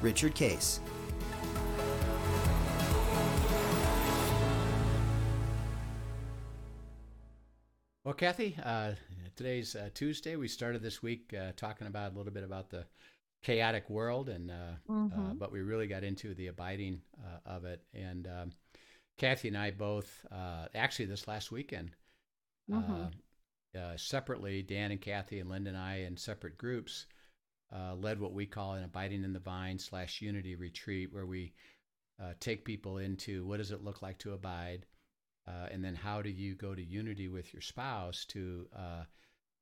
Richard Case. Well, Kathy, uh, today's uh, Tuesday. We started this week uh, talking about a little bit about the chaotic world, and uh, uh, mm-hmm. but we really got into the abiding uh, of it. And um, Kathy and I both, actually, this last weekend, mm-hmm. separately, Dan and Kathy and Linda and I, in separate groups, uh, led what we call an abiding in the vine slash unity retreat, where we uh, take people into what does it look like to abide, uh, and then how do you go to unity with your spouse to uh,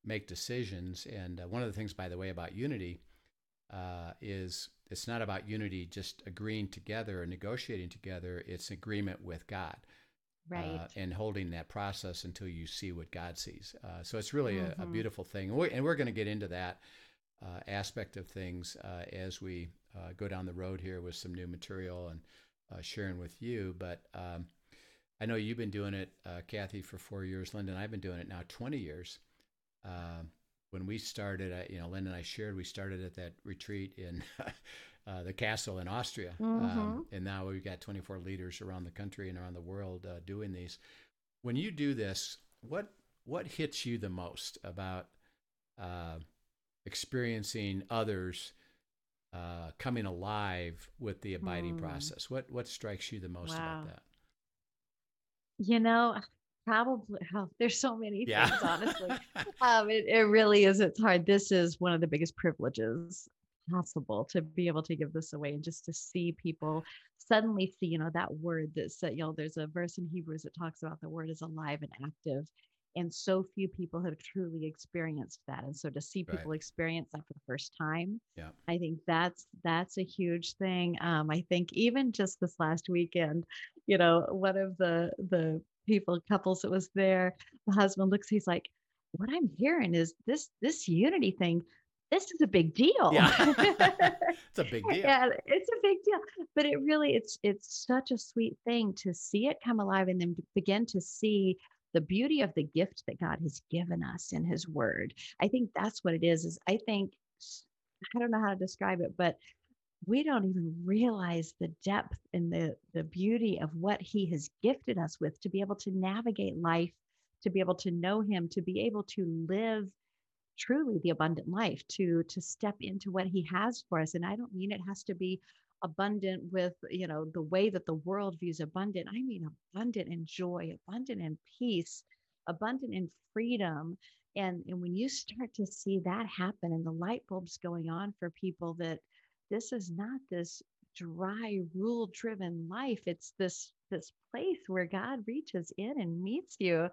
make decisions. And uh, one of the things, by the way, about unity uh, is it's not about unity just agreeing together or negotiating together. It's agreement with God. Right. and holding that process until you see what God sees. so it's really mm-hmm. a, a, mm-hmm. beautiful thing. And we're, and we're going to get into that uh, aspect of things uh, as we uh, go down the road here with some new material and sharing with you. But um, I know you've been doing it, Kathy, for four years. Linda and I've been doing it now 20 years. when we started, you know, Linda and I shared, we started at that retreat in Uh, the castle in Austria. Um, mm-hmm. Um, and now we've got 24 leaders around the country and around the world uh, doing these. When you do this, what what hits you the most about uh, experiencing others uh, coming alive with the abiding mm. process. What what strikes you the most wow. about that? You know, probably oh, there's so many yeah. things. Honestly, um, it, it really is. It's hard. This is one of the biggest privileges possible to be able to give this away and just to see people suddenly see you know that word that said you know there's a verse in hebrews that talks about the word is alive and active and so few people have truly experienced that and so to see people right. experience that for the first time yeah i think that's that's a huge thing um, i think even just this last weekend you know one of the the people couples that was there the husband looks he's like what i'm hearing is this this unity thing this is a big deal. Yeah. it's a big deal. Yeah, it's a big deal. But it really it's it's such a sweet thing to see it come alive and then begin to see the beauty of the gift that God has given us in his word. I think that's what it is is I think I don't know how to describe it but we don't even realize the depth and the the beauty of what he has gifted us with to be able to navigate life, to be able to know him, to be able to live truly the abundant life to to step into what he has for us and i don't mean it has to be abundant with you know the way that the world views abundant i mean abundant in joy abundant in peace abundant in freedom. And and when you start to see that happen and the light bulbs going on for people that this is not this dry rule driven life it's this this place where god reaches in and meets you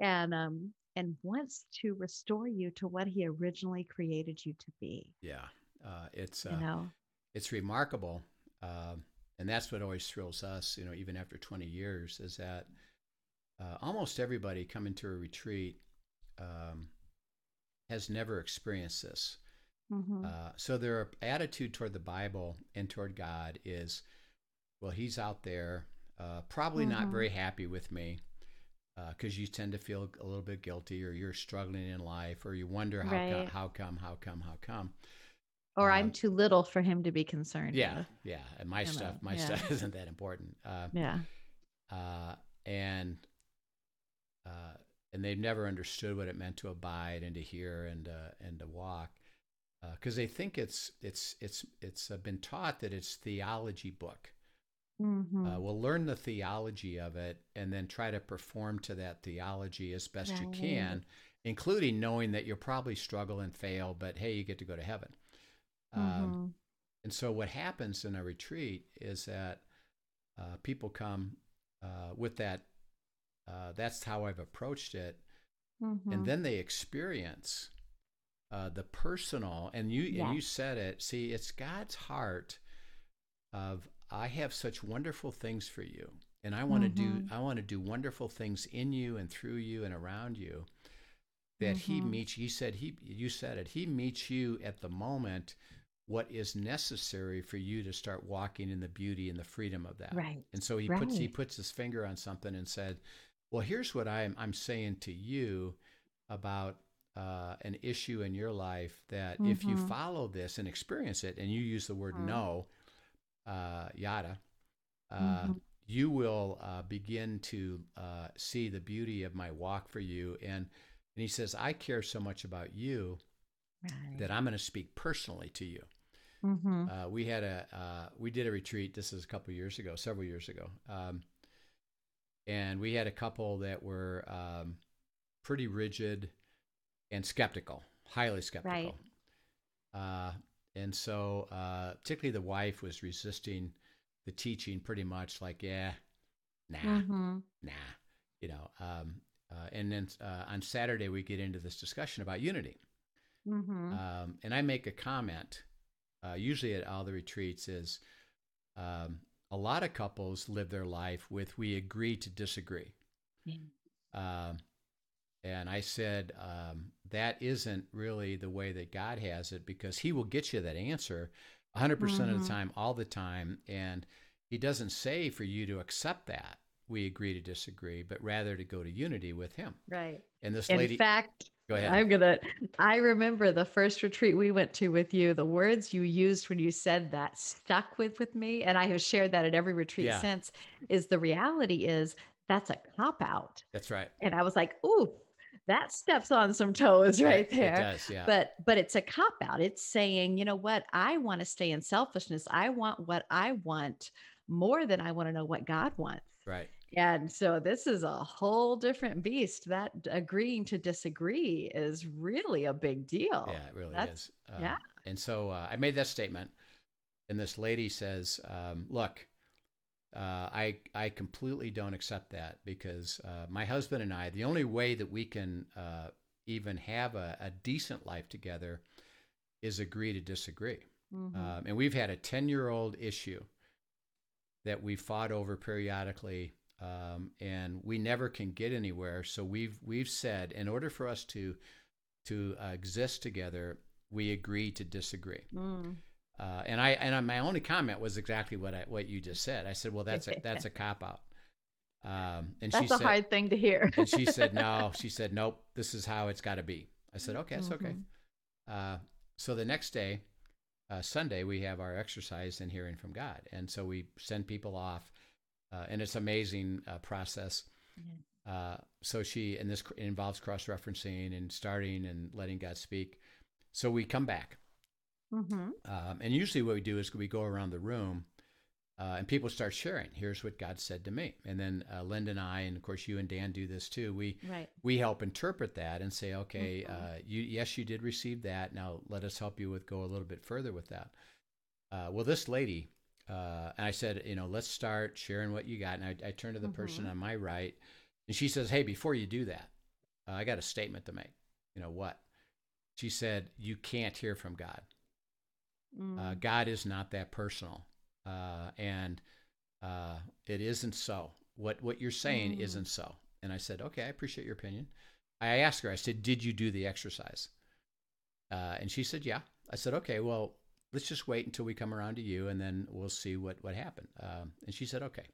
and um and wants to restore you to what he originally created you to be. Yeah uh, it's uh, you know it's remarkable, uh, and that's what always thrills us. You know, even after 20 years, is that uh, almost everybody coming to a retreat um, has never experienced this. Mm-hmm. Uh, so their attitude toward the Bible and toward God is, well, He's out there, uh, probably mm-hmm. not very happy with me because uh, you tend to feel a little bit guilty or you're struggling in life or you wonder how, right. co- how come, how come, how come or I'm um, too little for him to be concerned. Yeah, with. yeah. And my stuff, my yeah. stuff isn't that important. Uh, yeah. Uh, and uh, and they've never understood what it meant to abide and to hear and uh, and to walk, because uh, they think it's it's it's it's uh, been taught that it's theology book. Mm-hmm. we'll learn the theology of it and then try to perform to that theology as best you can, including knowing that you'll probably struggle and fail, but hey, you get to go to heaven. Um, mm-hmm. And so what happens in a retreat is that uh, people come uh, with that. Uh, that's how I've approached it, mm-hmm. and then they experience uh, the personal. And you yes. and you said it. See, it's God's heart of I have such wonderful things for you and I want to mm-hmm. do I want to do wonderful things in you and through you and around you that mm-hmm. he meets he said he you said it he meets you at the moment what is necessary for you to start walking in the beauty and the freedom of that right and so he right. puts he puts his finger on something and said well here's what i'm i'm saying to you about uh, an issue in your life that mm-hmm. if you mm-hmm. follow this and experience it and you use the word mm-hmm. no uh, yada uh, mm-hmm. you will uh, begin to uh, see the beauty of my walk for you and and he says, I care so much about you right. that I'm going to speak personally to you. Mm-hmm. Uh, we had a uh, we did a retreat. This is a couple years ago, several years ago, um, and we had a couple that were um, pretty rigid and skeptical, highly skeptical. Right. Uh, and so, uh, particularly the wife was resisting the teaching pretty much, like, yeah, nah, mm-hmm. nah, you know. Um, uh, and then uh, on Saturday, we get into this discussion about unity. Mm-hmm. Um, and I make a comment, uh, usually at all the retreats, is um, a lot of couples live their life with we agree to disagree. Um, and I said, um, that isn't really the way that God has it because He will get you that answer 100% mm-hmm. of the mm-hmm. time, all the time. And He doesn't say for you to accept that we agree to disagree, but rather to go to unity with him. Right. And this In lady. In fact, go ahead. I'm gonna. I remember the first retreat we went to with you. The words you used when you said that stuck with with me, and I have shared that at every retreat yeah. since. Is the reality is that's a cop out. That's right. And I was like, ooh, that steps on some toes right there. It does, yeah. But but it's a cop out. It's saying, you know what? I want to stay in selfishness. I want what I want more than I want to know what God wants. Right. And so this is a whole different beast. That agreeing to disagree is really a big deal. Yeah, it really That's, is. Uh, yeah. And so uh, I made that statement, and this lady says, um, "Look, uh, I I completely don't accept that because uh, my husband and I, the only way that we can uh, even have a, a, decent life together is agree to disagree. Mm-hmm. Um, and we've had a ten year old issue." that we fought over periodically, um, and we never can get anywhere. So we've we've said in order for us to to uh, exist together, we agree to disagree. Mm. Uh, and I and my only comment was exactly what I what you just said. I said, well, that's a that's a cop out. Um, and that's she a said, hard thing to hear. and she said, no. She said, nope. This is how it's got to be. I said, okay, it's mm-hmm. okay. Uh, so the next day, uh, Sunday, we have our exercise and hearing from God. And so we send people off, uh, and it's amazing uh, process. Mm-hmm. so she, and this involves cross referencing and starting and letting God speak. So we come back. Mm-hmm. Um, and usually what we do is we go around the room uh, and people start sharing. Here's what God said to me, and then uh, Linda and I, and of course you and Dan do this too. We right. we help interpret that and say, okay, mm-hmm. uh, you yes, you did receive that. Now let us help you with go a little bit further with that. Uh, well, this lady, uh, and I said, you know, let's start sharing what you got. And I, I turned to the mm-hmm. person on my right, and she says, hey, before you do that, uh, I got a statement to make. You know what? She said, you can't hear from God. Mm. God is not that personal uh, and uh, it isn't so. What what you're saying mm. isn't so. And I said, okay, I appreciate your opinion. I asked her, I said, did you do the exercise? Uh, and she said, yeah. I said, okay, well, let's just wait until we come around to you, and then we'll see what what happened. Um, and she said, okay.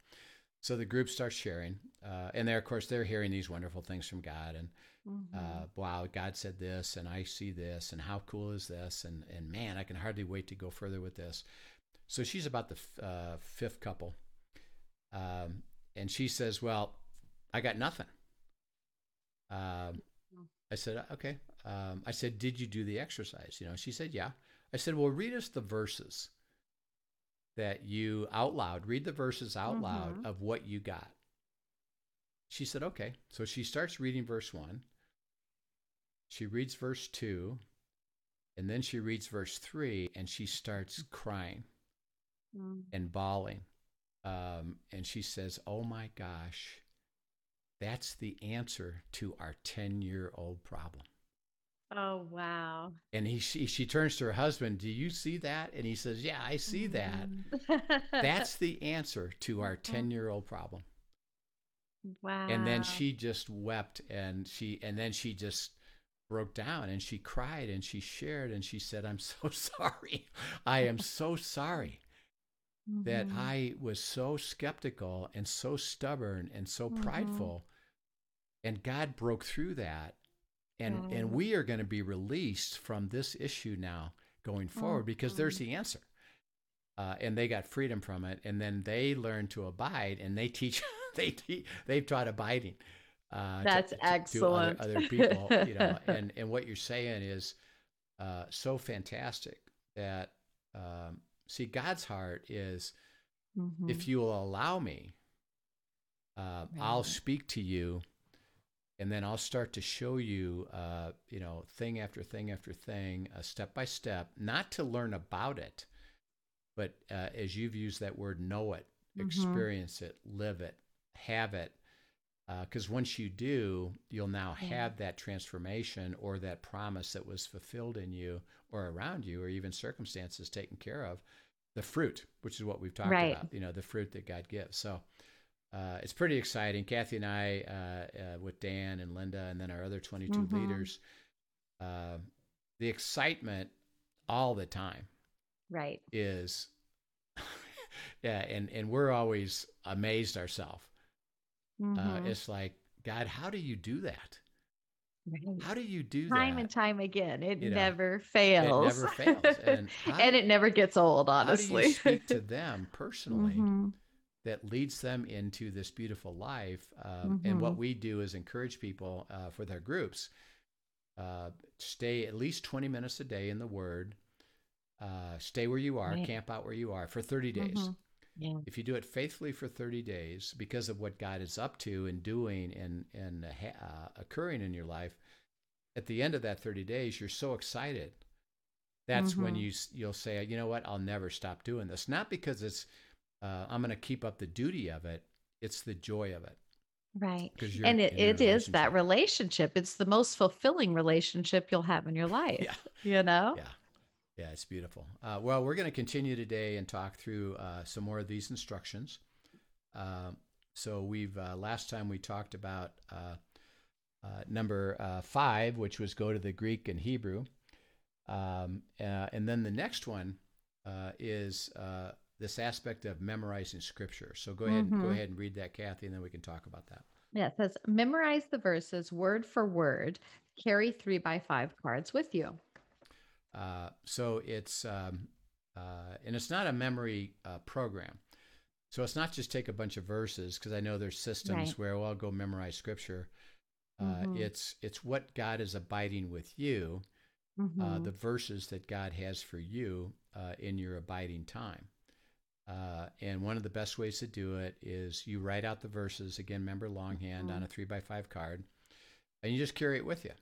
So the group starts sharing, uh, and they're of course they're hearing these wonderful things from God, and mm-hmm. uh, wow, God said this, and I see this, and how cool is this, and and man, I can hardly wait to go further with this. So she's about the uh, fifth couple. Um, and she says, Well, I got nothing. Um, I said, Okay. Um, I said, Did you do the exercise? You know, she said, Yeah. I said, Well, read us the verses that you out loud, read the verses out mm-hmm. loud of what you got. She said, Okay. So she starts reading verse one. She reads verse two. And then she reads verse three and she starts crying mm. and bawling. Um, and she says, Oh my gosh, that's the answer to our 10 year old problem. Oh wow. And he she, she turns to her husband, "Do you see that?" And he says, "Yeah, I see that." Mm-hmm. That's the answer to our 10-year-old problem. wow. And then she just wept and she and then she just broke down and she cried and she shared and she said, "I'm so sorry. I am so sorry." that Mhm. I was so skeptical and so stubborn and so Mhm. prideful. And God broke through that. And, Wow. and we are going to be released from this issue now going forward because there's Mm-hmm. the answer. Uh, and they got freedom from it. And then they learn to abide and they teach, they te- they've taught abiding. Uh, That's to- to other- other, people, you know, and, and what you're saying is uh, so fantastic that, um, see, God's heart is, Mhm. if you will allow me, uh, I'll speak to you, and then I'll start to show you, uh, you know, thing after thing after thing, uh, step by step, not to learn about it, but uh, as you've used that word, know it, Mhm. experience it, live it, have it. Because once you do, you'll now Yeah. have that transformation or that promise that was fulfilled in you or around you, or even circumstances taken care of the fruit, which is what we've talked Right. about, you know, the fruit that God gives. So uh, it's pretty exciting. Kathy and I, uh, uh, with Dan and Linda, and then our other 22 Mhm. leaders, uh, the excitement all the time right. is, yeah, and, and we're always amazed ourselves. Uh, Mhm. it's like, God, how do you do that? How do you do that? time that? and time again. It You know, never it never fails. And how, and it never gets old, honestly. you speak to them personally? Mhm. That leads them into this beautiful life. Um, And what we do is encourage people uh, for their groups uh, stay at least 20 minutes a day in the Word. Uh, stay where you are, Right. camp out where you are for 30 days. Mhm. Yeah. If you do it faithfully for 30 days, because of what God is up to and doing and, and uh, uh, occurring in your life, at the end of that 30 days, you're so excited. That's when Mhm. you you'll say, you know what, I'll never stop doing this. Not because it's uh, I'm going to keep up the duty of it. It's the joy of it Right. because And it, it is that relationship. It's the most fulfilling relationship you'll have in your life. Yeah. You know? Yeah. Yeah, it's beautiful. Uh, well, we're going to continue today and talk through uh, some more of these instructions. Um so we've uh, last time we talked about uh, uh, number uh, five, which was go to the Greek and Hebrew, um, uh, and then the next one uh, is uh, this aspect of memorizing Scripture. So go ahead, go Mhm. ahead and read that, Kathy, and then we can talk about that. Yeah, it says memorize the verses word for word, carry three by five cards with you. Uh, so it's um, uh, and it's not a memory uh, program. So it's not just take a bunch of verses because I know there's systems Right. where well I'll go memorize scripture. Uh, Mhm. It's it's what God is abiding with you, uh, Mhm. the verses that God has for you uh, in your abiding time. Uh, and one of the best ways to do it is you write out the verses again. Remember longhand on Mhm. a three by five card, and you just carry it with you.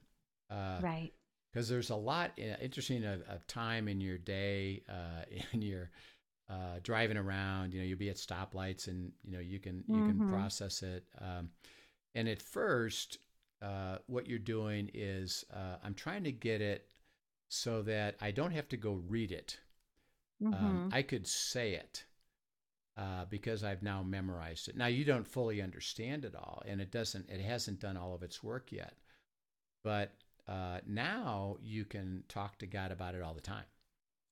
Uh, right. because there's a lot uh, interesting of, of time in your day uh, in your uh, driving around you know you'll be at stoplights and you know you can you can Mhm. process it um, and at first uh, what you're doing is uh, i'm trying to get it so that i don't have to go read it um, Mhm. i could say it uh, because I've now memorized it. Now you don't fully understand it all, and it doesn't. It hasn't done all of its work yet. But uh, now you can talk to God about it all the time.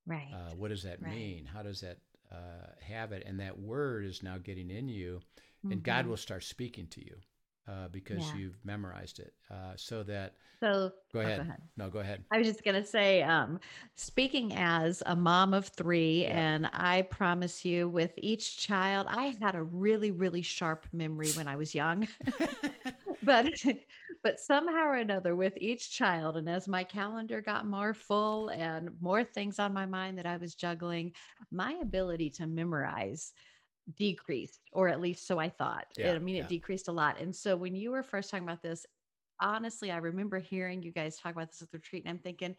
right. Uh, what does that Right. mean? How does that uh, have it? And that word is now getting in you, and God Mhm. will start speaking to you uh, because Yeah. you've memorized it. Uh, so that So go oh, ahead. No, go ahead. I was just gonna say, um, speaking as a mom of three, Yeah. and I promise you, with each child, I had a really, really sharp memory when I was young. but but somehow or another with each child and as my calendar got more full and more things on my mind that i was juggling my ability to memorize decreased or at least so i thought Yeah, i mean yeah. it decreased a lot and so when you were first talking about this honestly i remember hearing you guys talk about this at the retreat and i'm thinking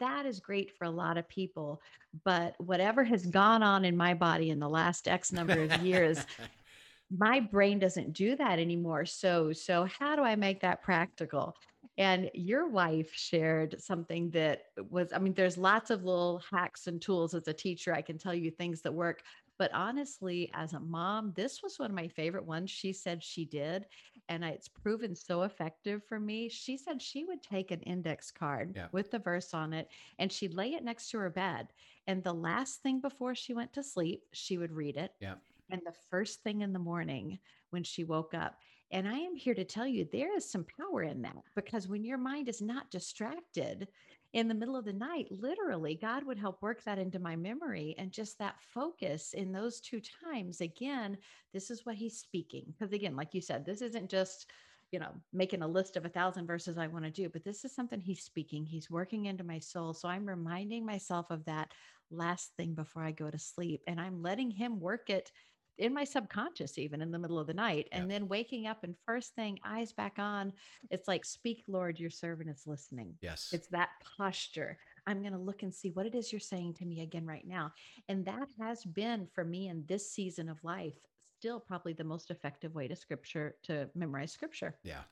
that is great for a lot of people but whatever has gone on in my body in the last x number of years my brain doesn't do that anymore so so how do i make that practical And your wife shared something that was, I mean, there's lots of little hacks and tools as a teacher. I can tell you things that work. But honestly, as a mom, this was one of my favorite ones she said she did. And it's proven so effective for me. She said she would take an index card Yeah. with the verse on it and she'd lay it next to her bed. And the last thing before she went to sleep, she would read it. Yeah. And the first thing in the morning when she woke up. And I am here to tell you there is some power in that because when your mind is not distracted, in the middle of the night, literally, God would help work that into my memory and just that focus in those two times. Again, this is what he's speaking. Because again, like you said, this isn't just, you know, making a list of a thousand verses I want to do, but this is something he's speaking. He's working into my soul. So I'm reminding myself of that last thing before I go to sleep. And I'm letting him work it in my subconscious even in the middle of the night and then waking up and first thing eyes back on it's like speak lord your servant is listening Yes. it's that posture. I'm going to look and see what it is you're saying to me again right now. And that has been for me in this season of life still probably the most effective way to scripture to memorize scripture. Yeah.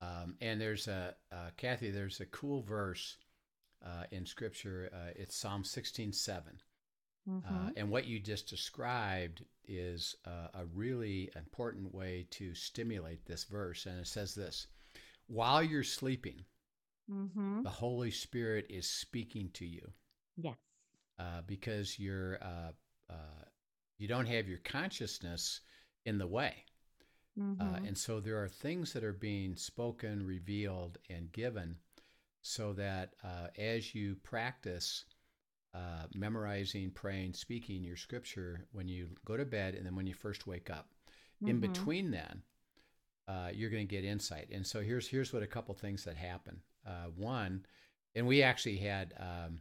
Um, and there's a, uh, Kathy, there's a cool verse uh, in scripture. Uh, it's Psalm 16 7. Mm-hmm. Uh, and what you just described is uh, a really important way to stimulate this verse. And it says this While you're sleeping, mm-hmm. the Holy Spirit is speaking to you Yes. uh, because you're, uh, uh, you don't have your consciousness in the way. Mm-hmm. Uh, and so there are things that are being spoken, revealed, and given so that uh, as you practice uh, memorizing, praying, speaking your scripture when you go to bed and then when you first wake up, in Mhm. between then, uh, you're going to get insight. And so here's here's what a couple things that happen. Uh, one, and we actually had um,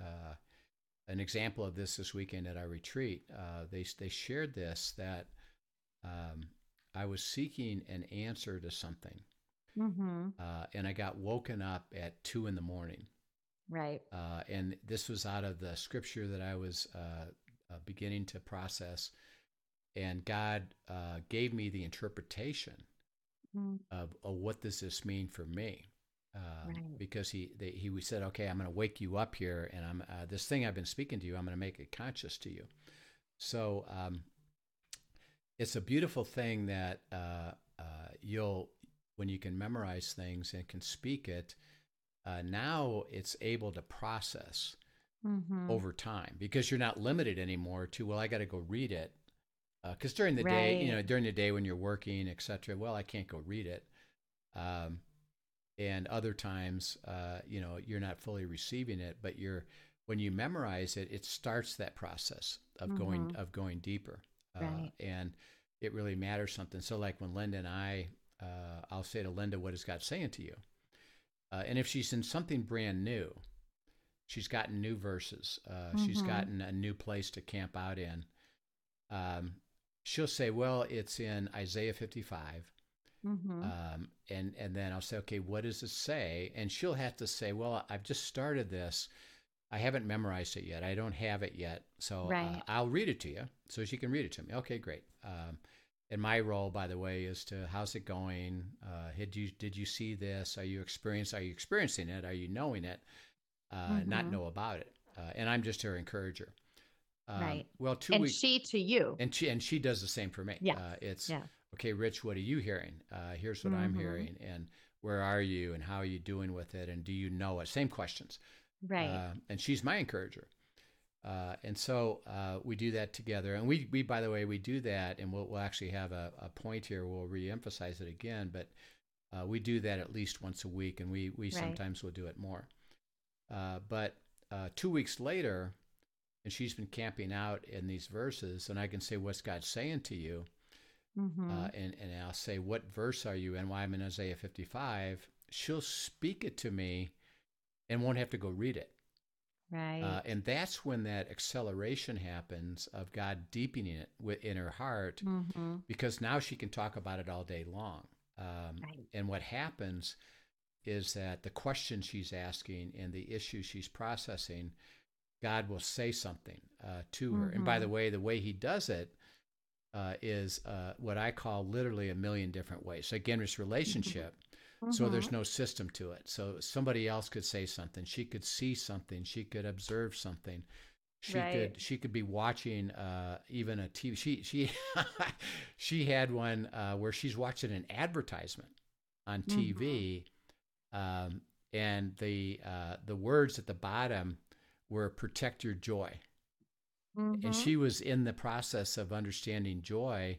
uh, an example of this this weekend at our retreat. Uh, they they shared this that um, I was seeking an answer to something, Mm-hmm. uh, and I got woken up at two in the morning. Right. Uh, and this was out of the scripture that I was uh, uh, beginning to process. And God uh, gave me the interpretation Mm, of, of what does this mean for me. Um, Right. Because he they, he said, okay, I'm going to wake you up here, and I'm uh, this thing I've been speaking to you. I'm going to make it conscious to you. So um, it's a beautiful thing that uh, uh, you'll when you can memorize things and can speak it. Uh, now it's able to process Mm-hmm. over time because you're not limited anymore to well I got to go read it because during the day you know during the day when you're working etc well I can't go read it um, and other times uh, you know you're not fully receiving it but you're when you memorize it it starts that process of going Mhm. of going deeper uh, Right. and it really matters something so like when Linda and I uh, I'll say to Linda what is God saying to you uh, and if she's in something brand new she's gotten new verses. Uh, She's Mhm. gotten a new place to camp out in. Um, she'll say, "Well, it's in Isaiah 55," Mm-hmm. um, and and then I'll say, "Okay, what does it say?" And she'll have to say, "Well, I've just started this. I haven't memorized it yet. I don't have it yet, so uh, I'll read it to you, so she can read it to me." Okay, great. Um, and my role, by the way, is to how's it going? Uh, did you did you see this? Are you experience? Are you experiencing it? Are you knowing it? Uh, Not Mhm. know about it. Uh, and I'm just her encourager. Um, Right. Well, two and weeks, she to you. and she and she does the same for me. Yeah. Uh, it's yeah. okay, Rich. What are you hearing? Uh, here's what I'm Mhm. hearing, and where are you, and how are you doing with it, and do you know it? Same questions. Right. Uh, and she's my encourager. Uh, and so uh, we do that together. And we, we, by the way, we do that, and we'll, we'll actually have a, a point here. We'll reemphasize it again, but uh, we do that at least once a week, and we, we Right. sometimes will do it more. Uh, but uh, two weeks later, and she's been camping out in these verses, and I can say, "What's God saying to you?" mm-hmm. uh, and and I'll say, "What verse are you in?" Why I'm in Isaiah 55. She'll speak it to me, and won't have to go read it. Right. Uh, and that's when that acceleration happens of God deepening it wi- in her heart, mm-hmm. because now she can talk about it all day long. Um, Right. And what happens is that the questions she's asking and the issues she's processing, God will say something uh, to her. And by the way, the way He does it uh, is uh, what I call literally a million different ways. So again, this relationship. Mm-hmm. So there's no system to it. So somebody else could say something. She could see something. She could observe something. She right. could she could be watching uh, even a TV. She she she had one uh, where she's watching an advertisement on TV, mm-hmm. um, and the uh, the words at the bottom were "protect your joy," mm-hmm. and she was in the process of understanding joy,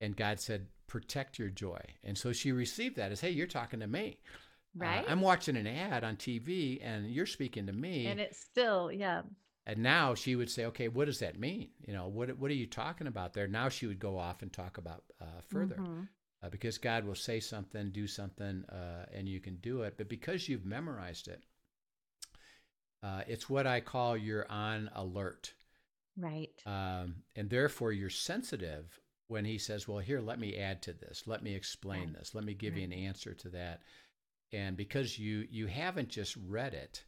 and God said, "Protect your joy," and so she received that as, "Hey, you're talking to me." Uh, right. I'm watching an ad on TV and you're speaking to me. And it's still, yeah. And now she would say, okay, what does that mean? You know, what what are you talking about there? Now she would go off and talk about uh, further, mm-hmm. uh, because God will say something, do something, uh, and you can do it. But because you've memorized it, uh, it's what I call you're on alert, right? Um, and therefore you're sensitive when He says, "Well, here, let me add to this. Let me explain this. Let me give you an answer to that." And because you you haven't just read it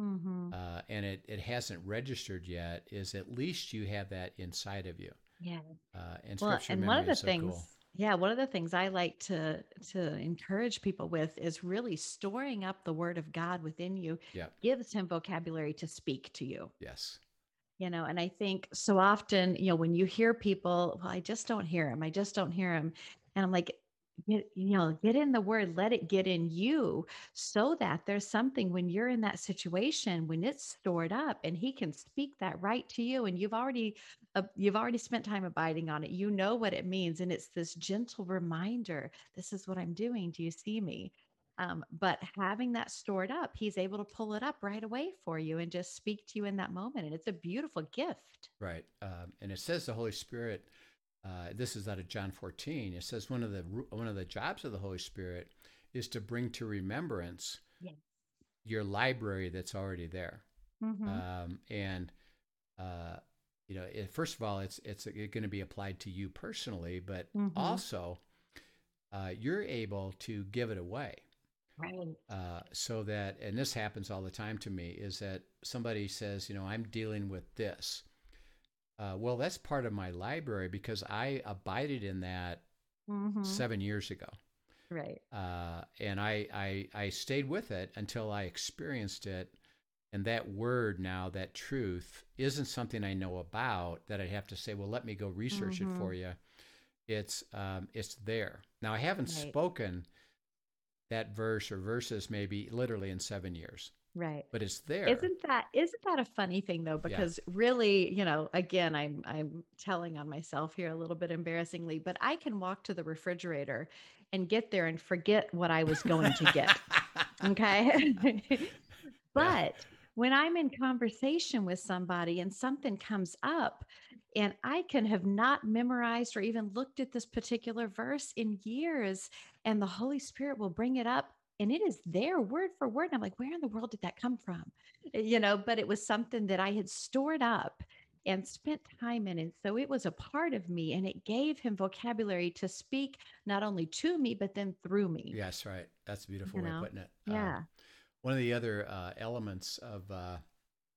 mm-hmm. uh, and it, it hasn't registered yet, is at least you have that inside of you. Yeah. Uh, and well, and one of the so things, cool. yeah, one of the things I like to to encourage people with is really storing up the Word of God within you. Yeah. Gives him vocabulary to speak to you. Yes you know and i think so often you know when you hear people well i just don't hear him i just don't hear him and i'm like get you know get in the word let it get in you so that there's something when you're in that situation when it's stored up and he can speak that right to you and you've already uh, you've already spent time abiding on it you know what it means and it's this gentle reminder this is what i'm doing do you see me um, but having that stored up he's able to pull it up right away for you and just speak to you in that moment and it's a beautiful gift right um, and it says the holy spirit uh, this is out of John 14. It says one of the one of the jobs of the Holy Spirit is to bring to remembrance yes. your library that's already there. Mm-hmm. Um, and uh, you know, it, first of all, it's it's going to be applied to you personally, but mm-hmm. also uh, you're able to give it away. Right. Uh, so that, and this happens all the time to me, is that somebody says, you know, I'm dealing with this uh, well, that's part of my library because I abided in that mm-hmm. seven years ago. Right. Uh, and I, I, I stayed with it until I experienced it. And that word now, that truth, isn't something I know about that I'd have to say, well, let me go research mm-hmm. it for you. It's, um, it's there. Now, I haven't right. spoken that verse or verses maybe literally in seven years. Right. But it's there. Isn't that isn't that a funny thing though? Because yeah. really, you know, again, I'm I'm telling on myself here a little bit embarrassingly, but I can walk to the refrigerator and get there and forget what I was going to get. okay. but yeah. when I'm in conversation with somebody and something comes up, and I can have not memorized or even looked at this particular verse in years, and the Holy Spirit will bring it up and it is there word for word. And I'm like, where in the world did that come from? Eh, you know, but it was something that I had stored up and spent time in. And so it was a part of me and it gave him vocabulary to speak not only to me, but then through me. Yes, right. That's a beautiful you way know? of putting it. Yeah. Um, one of the other uh, elements of, uh,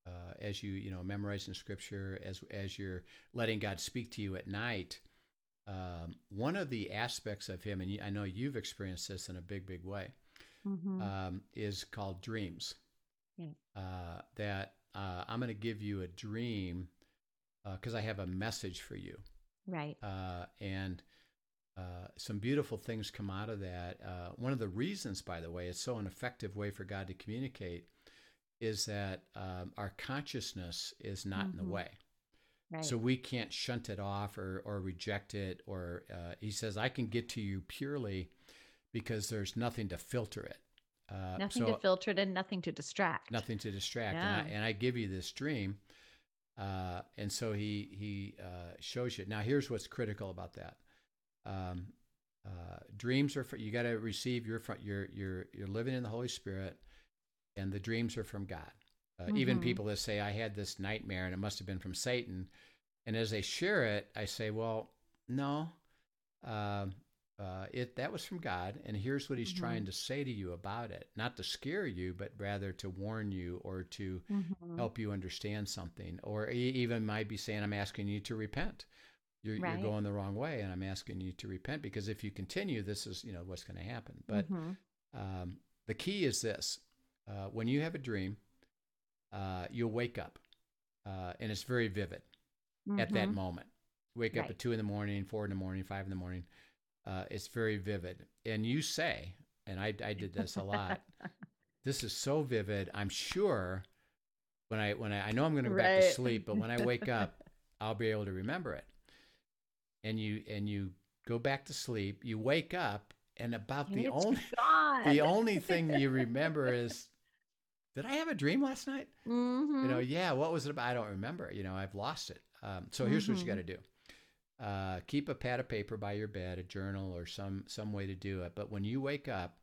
uh, as you, you know, memorizing scripture, as, as you're letting God speak to you at night, um, one of the aspects of him, and I know you've experienced this in a big, big way, mm-hmm. um, is called dreams. Yeah. Uh, that uh, I'm going to give you a dream because uh, I have a message for you. Right. Uh, and uh, some beautiful things come out of that. Uh, one of the reasons, by the way, it's so an effective way for God to communicate is that um, our consciousness is not mm-hmm. in the mm-hmm. way. Right. So we can't shunt it off or, or reject it. Or uh, he says, I can get to you purely because there's nothing to filter it. Uh, nothing so, to filter it and nothing to distract. Nothing to distract. Yeah. And, I, and I give you this dream. Uh, and so he he uh, shows you. Now here's what's critical about that. Um, uh, dreams are for you. Got to receive your you're you're you're living in the Holy Spirit, and the dreams are from God. Uh, mm-hmm. Even people that say I had this nightmare and it must have been from Satan, and as they share it, I say, well, no. Um, uh, it that was from God, and here's what He's mm-hmm. trying to say to you about it. Not to scare you, but rather to warn you or to mm-hmm. help you understand something. Or he even might be saying, "I'm asking you to repent. You're, right. you're going the wrong way, and I'm asking you to repent because if you continue, this is you know what's going to happen." But mm-hmm. Um, the key is this uh, when you have a dream, uh, you'll wake up uh, and it's very vivid mm-hmm. at that mm-hmm. moment. Wake right. up at two in the morning, four in the morning, five in the morning. Uh, it's very vivid. And you say, and I, I did this a lot, this is so vivid. I'm sure when I when I, I know I'm going to go right. back to sleep, but when I wake up, I'll be able to remember it. And you and you go back to sleep. You wake up, and about and the only gone. the only thing you remember is, did I have a dream last night? Mm-hmm. You know, mm-hmm. yeah. What was it about? I don't remember. You know, I've lost it. Um, so here's mm-hmm. what you got to do. Uh, keep a pad of paper by your bed, a journal, or some some way to do it. But when you wake up,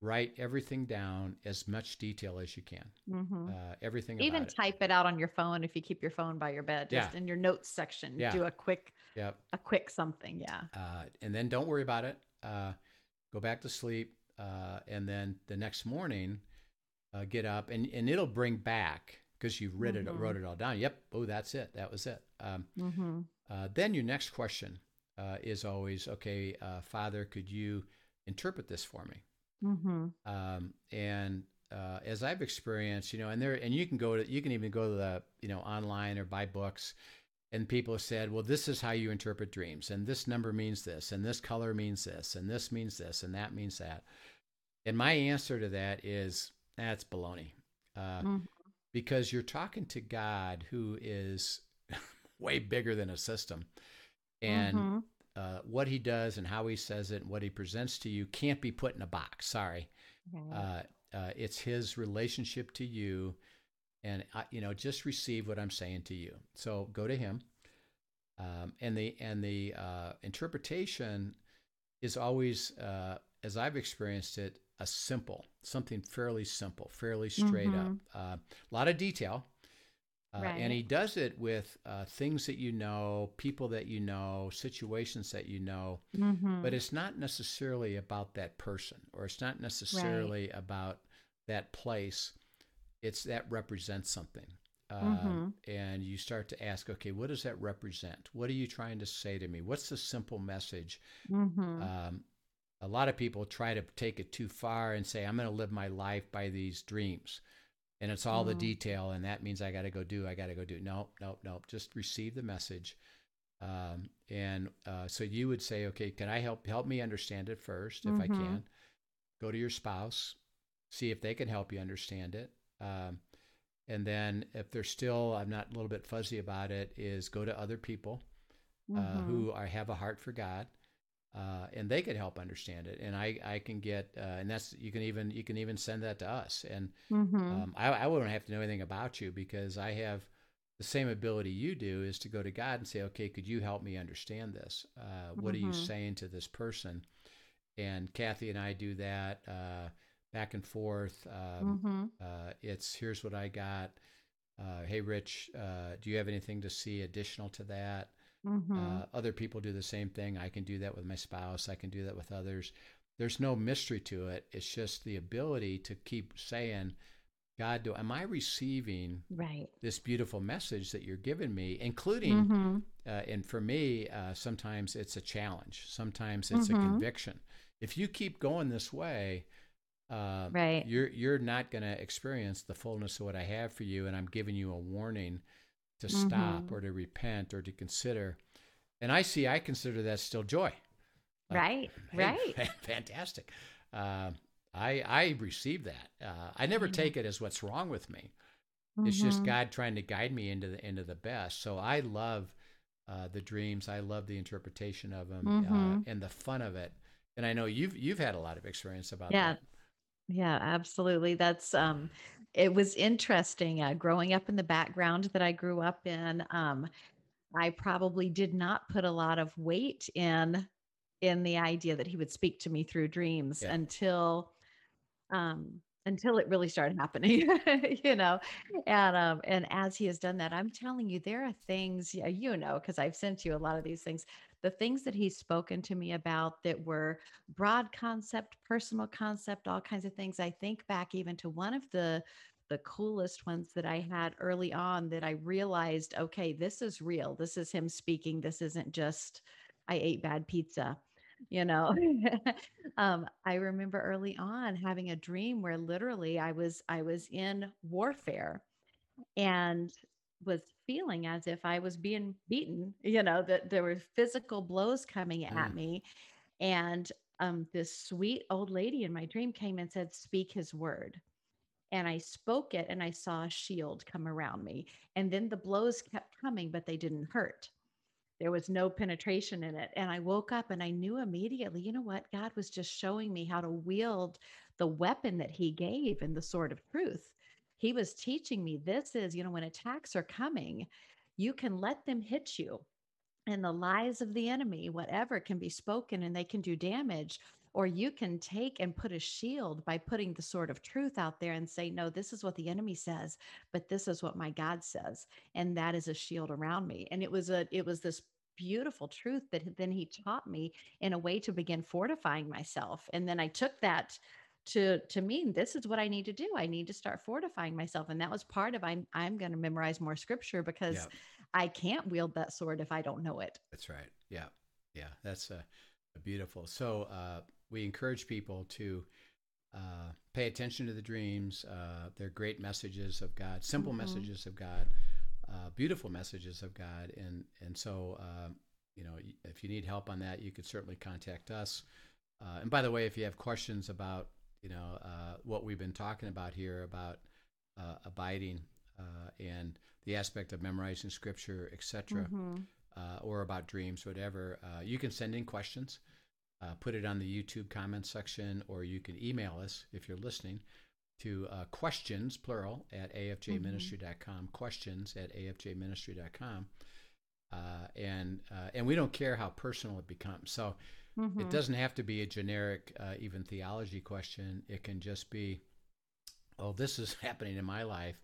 write everything down as much detail as you can. Mm-hmm. Uh, everything. Even type it. it. out on your phone if you keep your phone by your bed. Just yeah. in your notes section, yeah. do a quick, yep. a quick something. Yeah. Uh, and then don't worry about it. Uh, go back to sleep, uh, and then the next morning, uh, get up, and and it'll bring back because you've read mm-hmm. it, wrote it all down. Yep. Oh, that's it. That was it. Um, mm-hmm. Uh, then your next question is always, okay, Father, could you interpret this for me? Mm-hmm. Um, and uh, as I've experienced, you know, and there, and you can go to, you can even go to the, you know, online or buy books, and people have said, well, this is how you interpret dreams, and this number means this, and this color means this, and this means this, and that means that. And my answer to that is that's baloney, uh, mm-hmm. because you're talking to God, who is way bigger than a system, and mm-hmm uh, what he does and how he says it and what he presents to you can't be put in a box. Sorry. Uh, uh, it's his relationship to you. And, you know, just receive what I'm saying to you. So go to him. Um, and the, and the uh, interpretation is always, uh, as I've experienced it, a simple, something fairly simple, fairly straight mm-hmm. up. a lot of detail, uh, right. And he does it with uh, things that you know, people that you know, situations that you know, mm-hmm. but it's not necessarily about that person or it's not necessarily right. about that place. It's that represents something. Uh, mm-hmm. And you start to ask, okay, what does that represent? What are you trying to say to me? What's the simple message? Mm-hmm. Um, a lot of people try to take it too far and say, I'm going to live my life by these dreams. And it's all mm. the detail and that means i got to go do i got to go do. Nope nope nope. Just receive the message. Um, and uh, so you would say okay can i help help me understand it first if mm-hmm. i can? Go to your spouse see if they can help you understand it. Um, and then if they're still i'm not a little bit fuzzy about it is go to other people uh, mm-hmm. who are, have a heart for god uh, and they could help understand it. And I, I can get, uh, and that's you can even you can even send that to us. And mm-hmm. um, I, I wouldn't have to know anything about you because I have the same ability you do is to go to God and say, okay, could you help me understand this? Uh, what mm-hmm. are you mm-hmm. saying to this person? And Kathy and I do that uh, back and forth. Um, mm-hmm. Uh, it's here's what I got. Uh, hey, Rich, do you have anything to see additional to that? Mm-hmm. Uh, other people do the same thing. I can do that with my spouse. I can do that with others. There's no mystery to it. It's just the ability to keep saying, God, do am I receiving right this beautiful message that you're giving me, including, mm-hmm. uh, and for me, uh, sometimes it's a challenge. Sometimes it's mm-hmm. a conviction. If you keep going this way, uh, right, you're you're not going to experience the fullness of what I have for you, and I'm giving you a warning to mm-hmm. stop or to repent or to consider. And I see, I consider that still joy. Like, right, hey, right. Fantastic. Uh, I I receive that. Uh, I never mm-hmm. take it as what's wrong with me. Mm-hmm. It's just mm-hmm. God trying to guide me into the into the best. So I love uh, the dreams. I love the interpretation of them uh, mm-hmm. and the fun of it. And I know you've you've had a lot of experience about yeah. that. Yeah, absolutely. That's um it was interesting uh, growing up in the background that I grew up in. Um, I probably did not put a lot of weight in in the idea that he would speak to me through dreams yeah. until um, until it really started happening, you know. And um, and as he has done that, I'm telling you, there are things, yeah, you know, because I've sent you a lot of these things the things that he's spoken to me about that were broad concept, personal concept, all kinds of things. I think back even to one of the the coolest ones that I had early on that I realized, okay, this is real. This is him speaking. This isn't just I ate bad pizza. You know um, i remember early on having a dream where literally i was i was in warfare and was feeling as if i was being beaten you know that there were physical blows coming at mm. me and um, this sweet old lady in my dream came and said speak his word and I spoke it and I saw a shield come around me. And then the blows kept coming, but they didn't hurt. There was no penetration in it. And I woke up and I knew immediately, you know what? God was just showing me how to wield the weapon that He gave in the sword of truth. He was teaching me this is, you know, when attacks are coming, you can let them hit you. And the lies of the enemy, whatever, can be spoken and they can do damage or you can take and put a shield by putting the sword of truth out there and say, no, this is what the enemy says, but this is what my God says. And that is a shield around me. And it was a, it was this beautiful truth that then he taught me in a way to begin fortifying myself. And then I took that to to mean this is what I need to do. I need to start fortifying myself. And that was part of I'm I'm going to memorize more scripture because yeah. I can't wield that sword if I don't know it. That's right. Yeah. Yeah. That's a beautiful. So uh, we encourage people to uh, pay attention to the dreams. Uh, they're great messages of God, simple mm-hmm. messages of God, uh, beautiful messages of God, and and so uh, you know if you need help on that, you could certainly contact us. Uh, and by the way, if you have questions about you know uh, what we've been talking about here about abiding and the aspect of memorizing Scripture, etc., mm-hmm. or about dreams, whatever, you can send in questions uh, put it on the YouTube comments section, or you can email us if you're listening to uh, questions, plural, at afjministry.com, mm-hmm. questions at afjministry.com. Uh, and, uh, and we don't care how personal it becomes. So mm-hmm. it doesn't have to be a generic, uh, even theology question. It can just be, oh, this is happening in my life.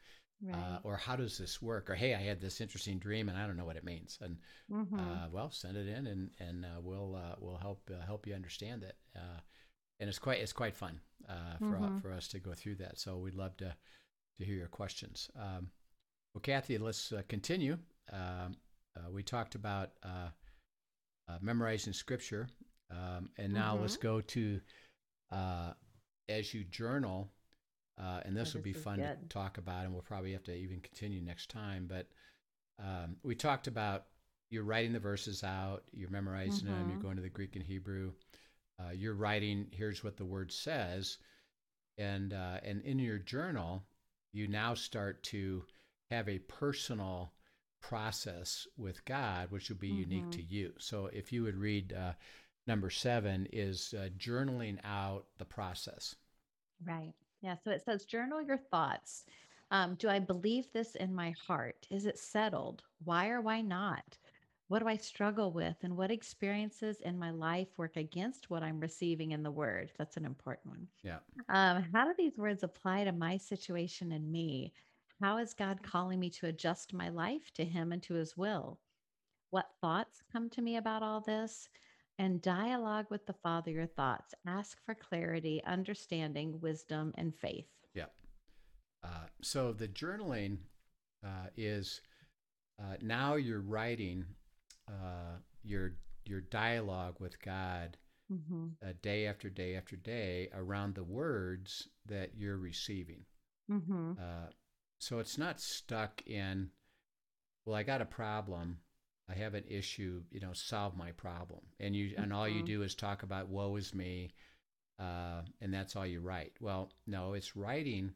Uh, right. Uh, or how does this work? Or hey, I had this interesting dream and I don't know what it means. And mm-hmm. uh, well, send it in and and uh, we'll uh, we'll help uh, help you understand it. and it's quite it's quite fun for mm-hmm. for us to go through that. So we'd love to to hear your questions. Um, well, Kathy, let's continue. Um, we talked about memorizing scripture, um, and now mm-hmm. let's go to as you journal. Uh, and this oh, will be fun good. to talk about, and we'll probably have to even continue next time. But um, we talked about you're writing the verses out, you're memorizing mm-hmm. them, you're mm-hmm. going to the Greek and Hebrew, uh, you're writing. Here's what the word says, and uh, and in your journal, you now start to have a personal process with God, which will be mm-hmm. unique to you. So if you would read uh, number seven, is uh, journaling out the process. Right. Yeah. So it says, journal your thoughts. Um, do I believe this in my heart? Is it settled? Why or why not? What do I struggle with? And what experiences in my life work against what I'm receiving in the word? That's an important one. Yeah. Um, how do these words apply to my situation and me? How is God calling me to adjust my life to Him and to His will? What thoughts come to me about all this? And dialogue with the Father your thoughts. Ask for clarity, understanding, wisdom, and faith. Yeah. Uh, so the journaling uh, is uh, now you're writing uh, your your dialogue with God mm-hmm. Uh, day after day after day around the words that you're receiving. Mm-hmm. Uh, so it's not stuck in, well, I got a problem I have an issue, you know, solve my problem. And you mm-hmm. and all you mm-hmm. do is talk about woe is me, uh, and that's all you write. Well, no, it's writing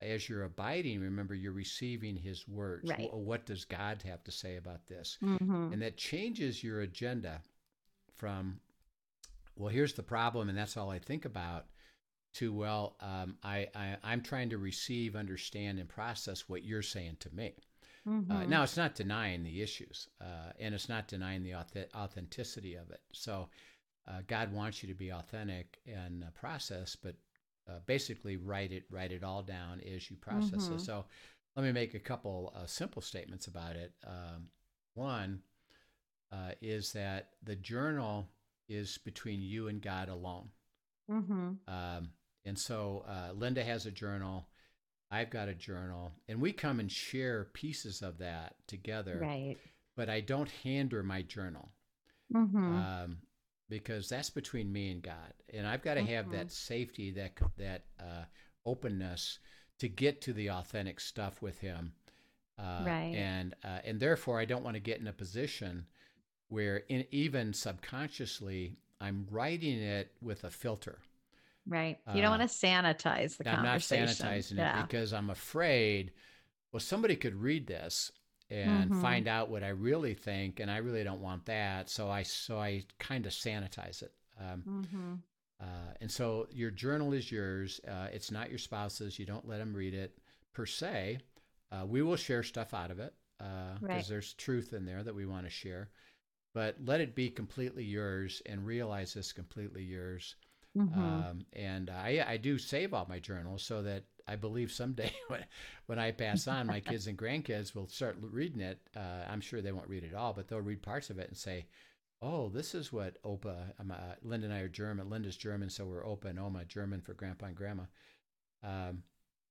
as you're abiding. Remember, you're receiving His words. Right. Well, what does God have to say about this? Mm-hmm. And that changes your agenda from, well, here's the problem, and that's all I think about. To well, um, I, I I'm trying to receive, understand, and process what you're saying to me. Uh, mm-hmm. Uh, now, it's not denying the issues, uh, and it's not denying the authenticity of it. So, uh, God wants you to be authentic in and process, but uh, basically write it write it all down as you process mm-hmm. it. So, let me make a couple uh, simple statements about it. Um, one is that the journal is between you and God alone. Mm-hmm. Um, and so, Linda has a journal. I've got a journal, and we come and share pieces of that together. Right. But I don't hand her my journal mm-hmm. um, because that's between me and God, and I've got to have Mm-hmm. that safety, that that uh, openness to get to the authentic stuff with Him, uh, Right. and uh, and therefore I don't want to get in a position where in, even subconsciously I'm writing it with a filter. Right. You don't Uh, want to sanitize the I'm not sanitizing yeah. it because I'm afraid, well, somebody could read this and Mhm. find out what I really think, and I really don't want that. So I so I kind of sanitize it. Um, hmm uh, and so your journal is yours. Uh, it's not your spouse's. You don't let them read it per se. Uh, we will share stuff out of it because Right. there's truth in there that we want to share. But let it be completely yours and realize this completely yours. Hmm Um, and I, I do save all my journals so that I believe someday when, when I pass on, my kids and grandkids will start reading it. Uh, I'm sure they won't read it all, but they'll read parts of it and say, "Oh, this is what Opa." Um, uh, Linda and I are German. Linda's German, so we're Opa and Oma German for Grandpa and Grandma. Um,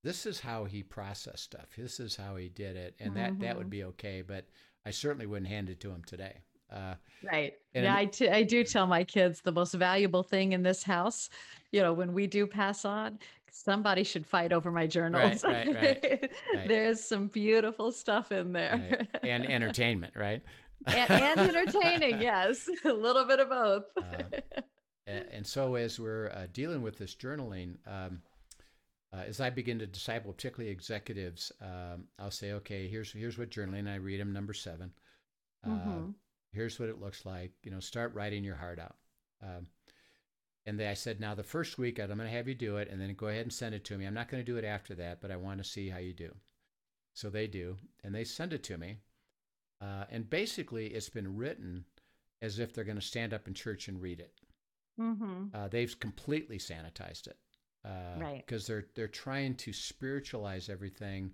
this is how he processed stuff. This is how he did it, and that that would Mhm. be okay. But I certainly wouldn't hand it to him today. Uh, Right. And yeah, I, t- I do tell my kids the most valuable thing in this house, you know, when we do pass on, somebody should fight over my journals. right, right, right. There's some beautiful stuff in there. right? and entertainment, right? and, and entertaining, yes. A little bit of both. Uh, A- And so, as we're uh, dealing with this journaling, um, uh, as I begin to disciple, particularly executives, um, I'll say, okay, here's here's what journaling. I read them number seven. Uh, Mhm. Here's what it looks like. You know, start writing your heart out. Um, and they, I said, now the first week I'm going to have you do it, and then go ahead and send it to me. I'm not going to do it after that, but I want to see how you do. So they do, and they send it to me. Uh, and basically, it's been written as if they're going to stand up in church and read it. Mhm. Uh, they've completely sanitized it, uh, Right. Because they're they're trying to spiritualize everything,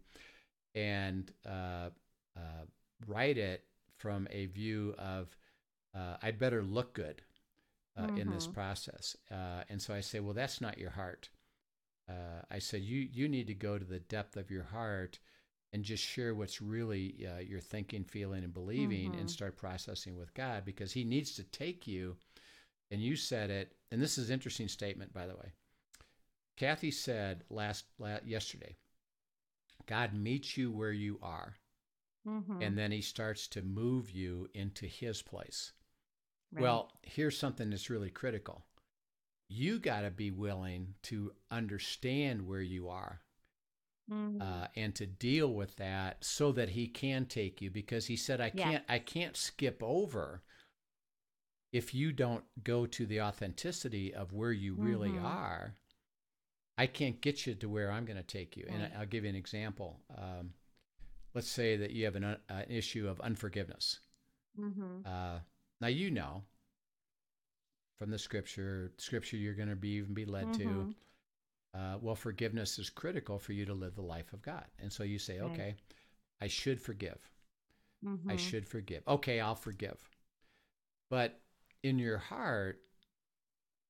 and uh, uh, write it from a view of uh, I'd better look good uh, in this Mhm. process. Uh, and so I say, well, that's not your heart. Uh, I said you you need to go to the depth of your heart and just share what's really uh, you're thinking, feeling, and believing, and Mhm. start processing with God because He needs to take you. And you said it, and this is an interesting statement, by the way. Kathy said last, la yesterday, God meets you where you are, Mhm. and then He starts to move you into His place. Right. Well, here's something that's really critical. You got to be willing to understand where you are Mhm. uh, and to deal with that so that he can take you because he said I Yeah. can't I can't skip over if you don't go to the authenticity of where you really Mhm. are I can't get you to where I'm going to take you and Right. I- I'll give you an example um, let's say that you have an, un- an issue of unforgiveness Mhm. uh, now you know from the scripture scripture you're going to be even be led to Mhm. uh, well, forgiveness is critical for you to live the life of God. And so you say, Right. okay, I should forgive. I Mhm. should forgive. Okay, I'll forgive. But in your heart,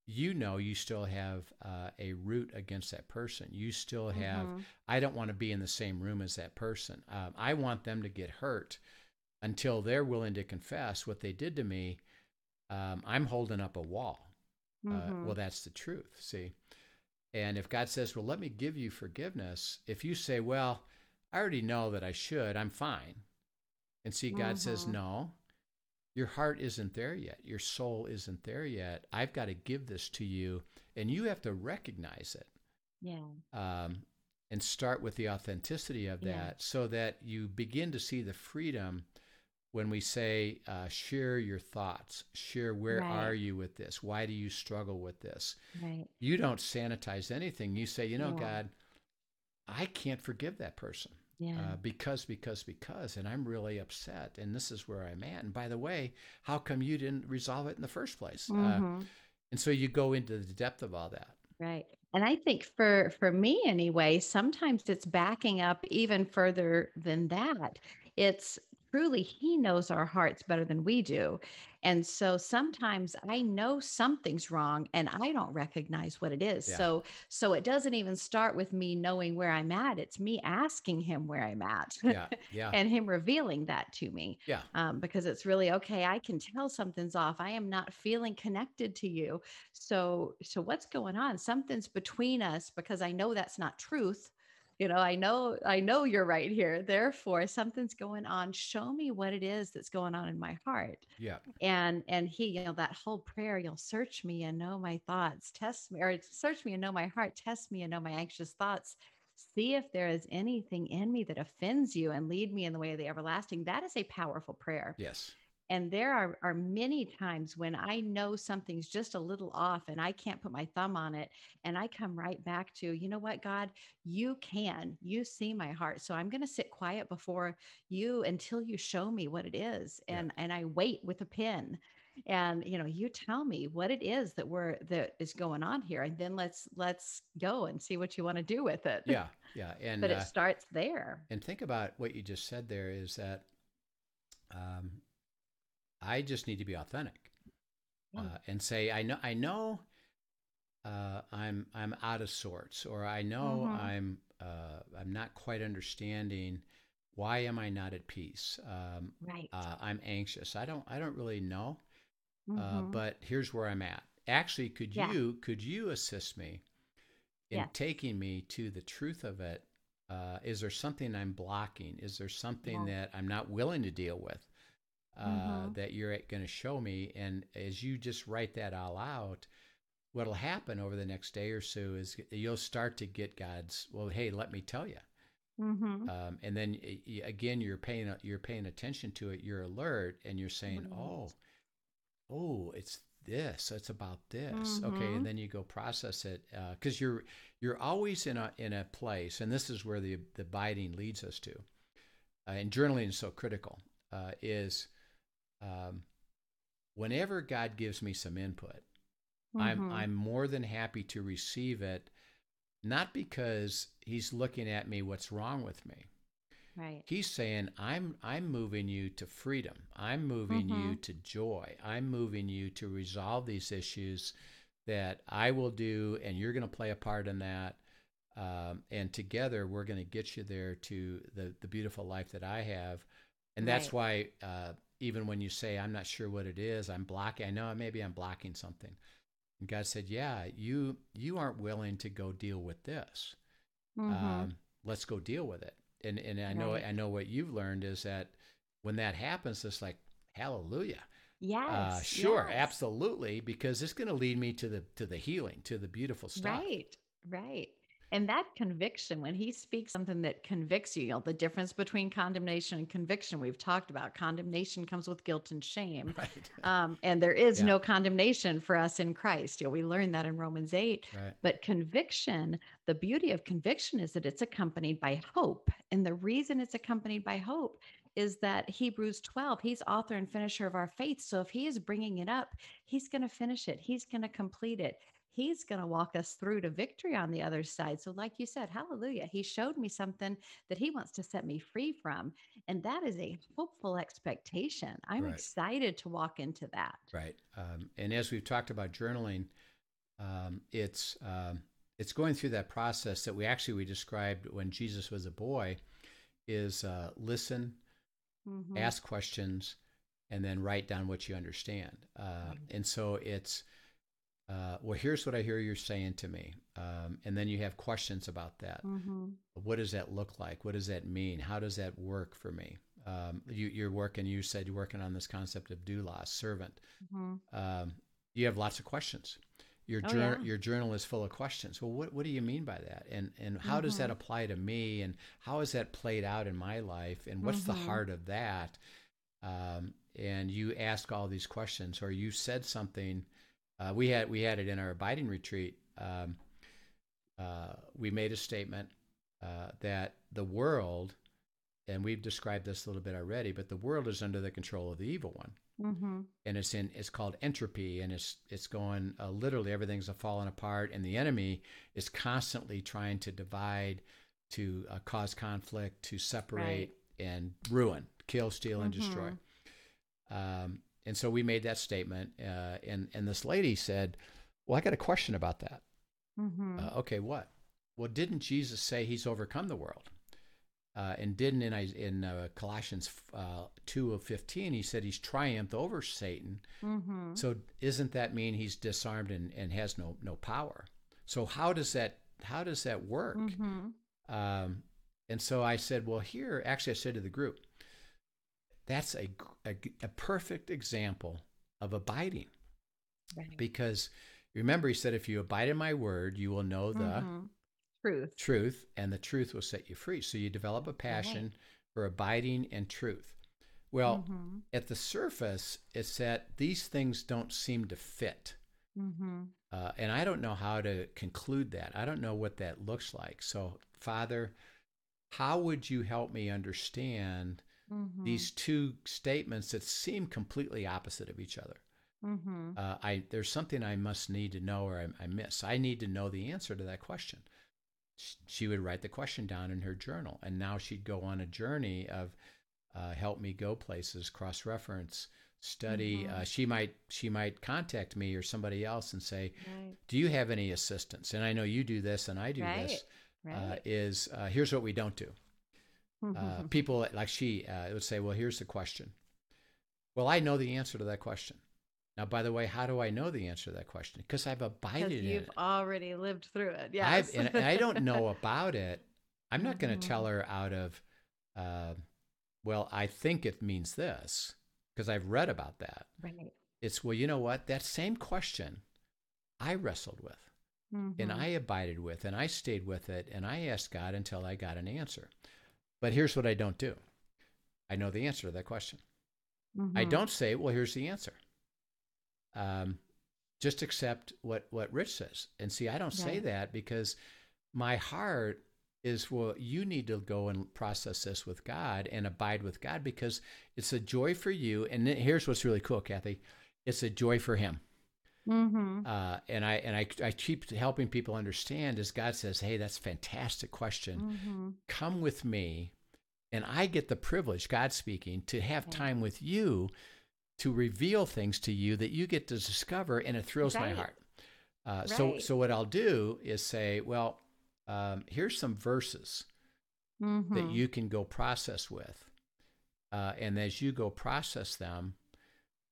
you know you still have uh, a root against that person. You still have, Mhm. I don't want to be in the same room as that person. Um, I want them to get hurt until they're willing to confess what they did to me. Um, I'm holding up a wall. Uh, Mhm. well, that's the truth. See, and if God says, "Well, let me give you forgiveness," if you say, "Well, I already know that I should. I'm fine," and see, God says, Mhm. "No, your heart isn't there yet. Your soul isn't there yet. I've got to give this to you, and you have to recognize it." yeah. um, and start with the authenticity of that Yeah. so that you begin to see the freedom when we say uh, share your thoughts share where Right. are you with this why do you struggle with this Right. you don't sanitize anything you say you know Yeah. god i can't forgive that person Yeah. uh, because because because and i'm really upset and this is where i'm at and by the way how come you didn't resolve it in the first place uh, Mhm. and so you go into the depth of all that Right. And I think for for me anyway, sometimes it's backing up even further than that. It's truly he knows our hearts better than we do. And so sometimes I know something's wrong and I don't recognize what it is. Yeah. So so it doesn't even start with me knowing where I'm at. It's me asking him where I'm at. Yeah. Yeah. and him revealing that to me yeah. um, because it's really okay i can tell something's off i am not feeling connected to you so so what's going on something's between us because i know that's not truth you know i know i know you're right here therefore something's going on show me what it is that's going on in my heart Yeah. and and he you know that whole prayer you'll search me and know my thoughts test me or search me and know my heart test me and know my anxious thoughts see if there is anything in me that offends you and lead me in the way of the everlasting that is a powerful prayer Yes. And there are, are many times when I know something's just a little off and I can't put my thumb on it. And I come right back to, you know what, God, you can, you see my heart. So I'm going to sit quiet before you until you show me what it is. Yeah. And, and I wait with a pen and you know you tell me what it is that we're that is going on here and then let's let's go and see what you want to do with it Yeah. Yeah. And but uh, it starts there and think about what you just said there is that um, I just need to be authentic Yeah. uh, and say I know I know uh, I'm I'm out of sorts or I know Mhm. I'm uh, I'm not quite understanding why am I not at peace um, right uh, I'm anxious I don't I don't really know uh, Mhm. but here's where I'm at actually could Yeah. you could you assist me in Yes. taking me to the truth of it uh, is there something I'm blocking? Is there something Yeah. that I'm not willing to deal with uh, Mhm. that you're going to show me? And as you just write that all out, what'll happen over the next day or so is you'll start to get God's. Well, hey, let me tell you. Mhm. Um, and then again, you're paying you're paying attention to it. You're alert, and you're saying, Right. "Oh, oh, it's this. It's about this." Okay, Mhm. and then you go process it because you're you're always in a in a place, and this is where the the abiding leads us to. Uh, and journaling is so critical. Uh, is um, whenever God gives me some input, I'm Mhm. I'm more than happy to receive it, not because He's looking at me what's wrong with me. right He's saying, I'm I'm moving you to freedom. I'm moving you Mhm. to joy. I'm moving you to resolve these issues that I will do, and you're going to play a part in that. Um, and together, we're going to get you there to the the beautiful life that I have. And that's why, uh, even when you say, "I'm not sure what it is," I'm blocking. I know maybe I'm blocking something. And God said, "Yeah, you you aren't willing to go deal with this." Mhm. um, let's go deal with it. And and I know Right. I know what you've learned is that when that happens, it's like hallelujah. yes uh, sure, yes. absolutely, because it's going to lead me to the to the healing, to the beautiful stuff. Right, right. And that conviction, when he speaks something that convicts you, you know, the difference between condemnation and conviction, we've talked about condemnation comes with guilt and shame. Right. Um, and there is Yeah. no condemnation for us in Christ. You know, we learned that in Romans 8. right. But conviction, the beauty of conviction is that it's accompanied by hope. And the reason it's accompanied by hope is that Hebrews 12, he's author and finisher of our faith. So if he is bringing it up, he's going to finish it, he's going to complete it. He's going to walk us through to victory on the other side. So, like you said, hallelujah. He showed me something that he wants to set me free from. And that is a hopeful expectation. I'm Right. excited to walk into that. Right. Um, and as we've talked about journaling, um, it's um, it's going through that process that we actually we described when Jesus was a boy, is uh, listen, Mhm. ask questions, and then write down what you understand. Uh, Right. and so it's, uh, well, here's what I hear you're saying to me. Um, and then you have questions about that. Mhm. What does that look like? What does that mean? How does that work for me? Um, you, you're working, you said you're working on this concept of doulos, servant. Mhm. Um, you have lots of questions. Your, Oh, journal, yeah. your journal is full of questions. Well, what, what do you mean by that? And, and how does that Mhm. apply to me? And how has that played out in my life? And what's the Mhm. heart of that? Um, and you ask all these questions, or you said something. Uh, we had we had it in our abiding retreat. Um, uh, we made a statement uh, that the world, and we've described this a little bit already, but the world is under the control of the evil one Mhm. and it's in it's called entropy and it's it's going uh, literally everything's falling apart and the enemy is constantly trying to divide to uh, cause conflict to separate and ruin kill, steal, and destroy. Mm-hmm. Um, and so we made that statement, uh, and and this lady said, "Well, I got a question about that." Mm-hmm. Uh, okay, what? Well, didn't Jesus say He's overcome the world? Uh, and didn't in in uh, Colossians uh, two of fifteen he said He's triumphed over Satan. Mm-hmm. So isn't that mean He's disarmed and, and has no no power? So how does that how does that work? Mm-hmm. Um, and so I said, well, here actually I said to the group, that's a, a, a perfect example of abiding Right. because remember he said if you abide in my word you will know the Mhm. Truth. truth and the truth will set you free so you develop a passion for abiding and truth well Mhm. at the surface it's that these things don't seem to fit Mhm. uh, and i don't know how to conclude that i don't know what that looks like so father how would you help me understand Mhm. these two statements that seem completely opposite of each other Mhm. uh, I there's something I must need to know or I, I miss. I need to know the answer to that question. She would write the question down in her journal, and now she'd go on a journey of uh, help me go places, cross reference, study. Mhm. Uh, she might she might contact me or somebody else and say, Right. "Do you have any assistance?" And I know you do this, and I do this. Uh, Right. is uh, here's what we don't do uh, Mhm. people like she uh, would say, "Well, here's the question." Well, I know the answer to that question. Now, by the way, how do I know the answer to that question? Because I've abided in you've already lived through it. I've, and, and I don't know about it. I'm not going to tell her out of, uh, well, I think it means this because I've read about that. right. It's well, you know what? That same question I wrestled with and Mhm. I abided with and I stayed with it and I asked God until I got an answer. But here's what I don't do I know the answer to that question. I Mhm. don't say, well, here's the answer. Um, just accept what, what Rich says. And see, I don't say that because my heart is, well, you need to go and process this with God and abide with God because it's a joy for you. And here's what's really cool, Kathy it's a joy for Him. Mhm. Uh, and I and I, I keep helping people understand as God says, "Hey, that's a fantastic question. Mhm. Come with me, and I get the privilege, God speaking, to have Yeah. time with you to reveal things to you that you get to discover, and it thrills my heart. Uh, So Right. so what I'll do is say, well, um, here's some verses that Mhm. you can go process with, uh, and as you go process them,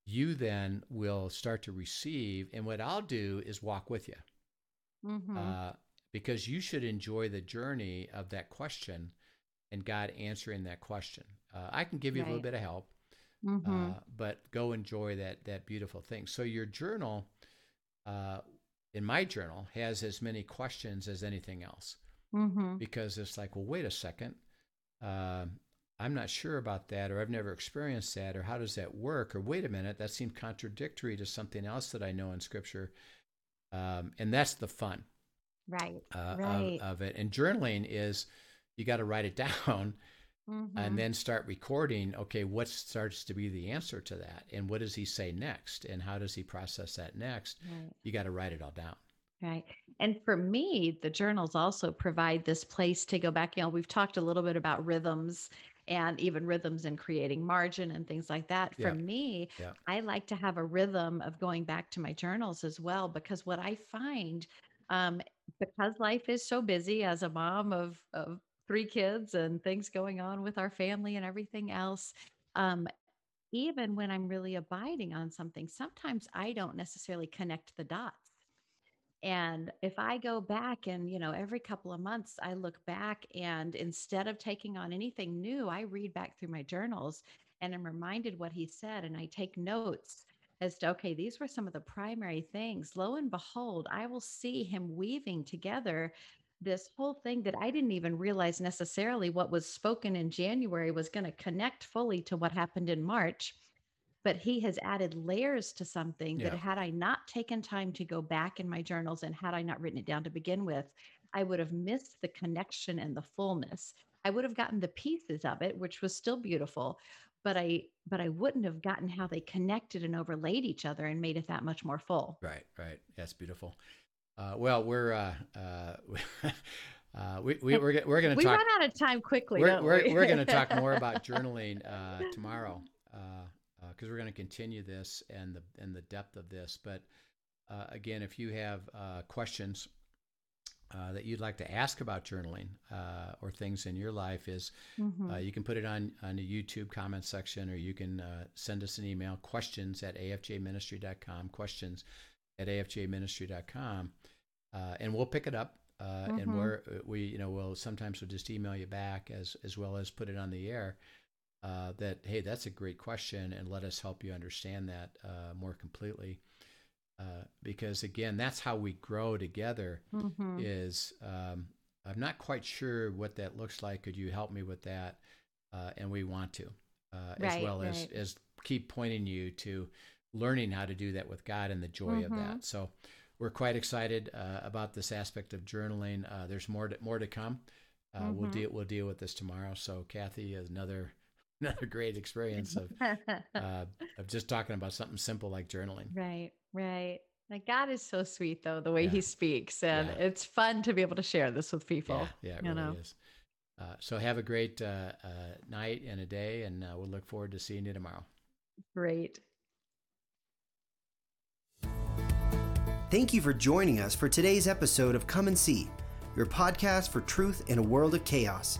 you then will start to receive. And what I'll do is walk with you Mhm. uh, because you should enjoy the journey of that question and God answering that question. Uh, I can give you a little bit of help, Mhm. uh, but go enjoy that that beautiful thing. So your journal, uh, in my journal, has as many questions as anything else Mhm. because it's like, well, wait a second. I'm not sure about that, or I've never experienced that, or how does that work? Or wait a minute, that seemed contradictory to something else that I know in Scripture. Um, and that's the fun Right. uh, Right. of, of it. And journaling is you got to write it down Mhm. and then start recording. Okay, what starts to be the answer to that? And what does he say next? And how does he process that next? Right. You got to write it all down. Right. And for me, the journals also provide this place to go back. You know, we've talked a little bit about rhythms and even rhythms and creating margin and things like that. For Yeah. me, Yeah. I like to have a rhythm of going back to my journals as well, because what I find, um, because life is so busy as a mom of, of three kids and things going on with our family and everything else, um, even when I'm really abiding on something, sometimes I don't necessarily connect the dots. And if I go back and, you know, every couple of months I look back and instead of taking on anything new, I read back through my journals and I'm reminded what he said and I take notes as to, okay, these were some of the primary things. Lo and behold, I will see him weaving together this whole thing that I didn't even realize necessarily what was spoken in January was going to connect fully to what happened in March but he has added layers to something that had I not taken time to go back in my journals and had I not written it down to begin with, I would have missed the connection and the fullness. I would have gotten the pieces of it, which was still beautiful, but I but I wouldn't have gotten how they connected and overlaid each other and made it that much more full. Right, right. That's beautiful. Uh, well, we're uh, uh, Uh, we, we, we're, we're going to talk. we talk. run out of time quickly. We're, we're, we? we're going to talk more about journaling uh, tomorrow because uh, uh we're going to continue this and the and the depth of this. But uh, again, if you have uh, questions uh, that you'd like to ask about journaling uh, or things in your life is mm-hmm. uh, you can put it on on the YouTube comment section or you can send us an email questions at afjministry.com questions at afjministry.com and we'll pick it up uh, mm-hmm. and we're uh, we you know we'll sometimes we'll just email you back as as well as put it on the air uh, that hey that's a great question and let us help you understand that uh, more completely uh, because again that's how we grow together mm-hmm. is um, I'm not quite sure what that looks like could you help me with that uh, and we want to right, as well right. as as keep pointing you to learning how to do that with God and the joy mm-hmm. of that so we're quite excited uh, about this aspect of journaling. Uh, there's more to, more to come. Uh, mm-hmm. We'll deal we'll deal with this tomorrow. So Kathy another another great experience of uh, of just talking about something simple like journaling. Right, right. Like God is so sweet though, the way yeah. He speaks, and yeah. it's fun to be able to share this with people. Yeah, yeah it really know? is. Uh, so have a great uh, night and a day, and we'll look forward to seeing you tomorrow. Great. Thank you for joining us for today's episode of Come and See, your podcast for truth in a world of chaos.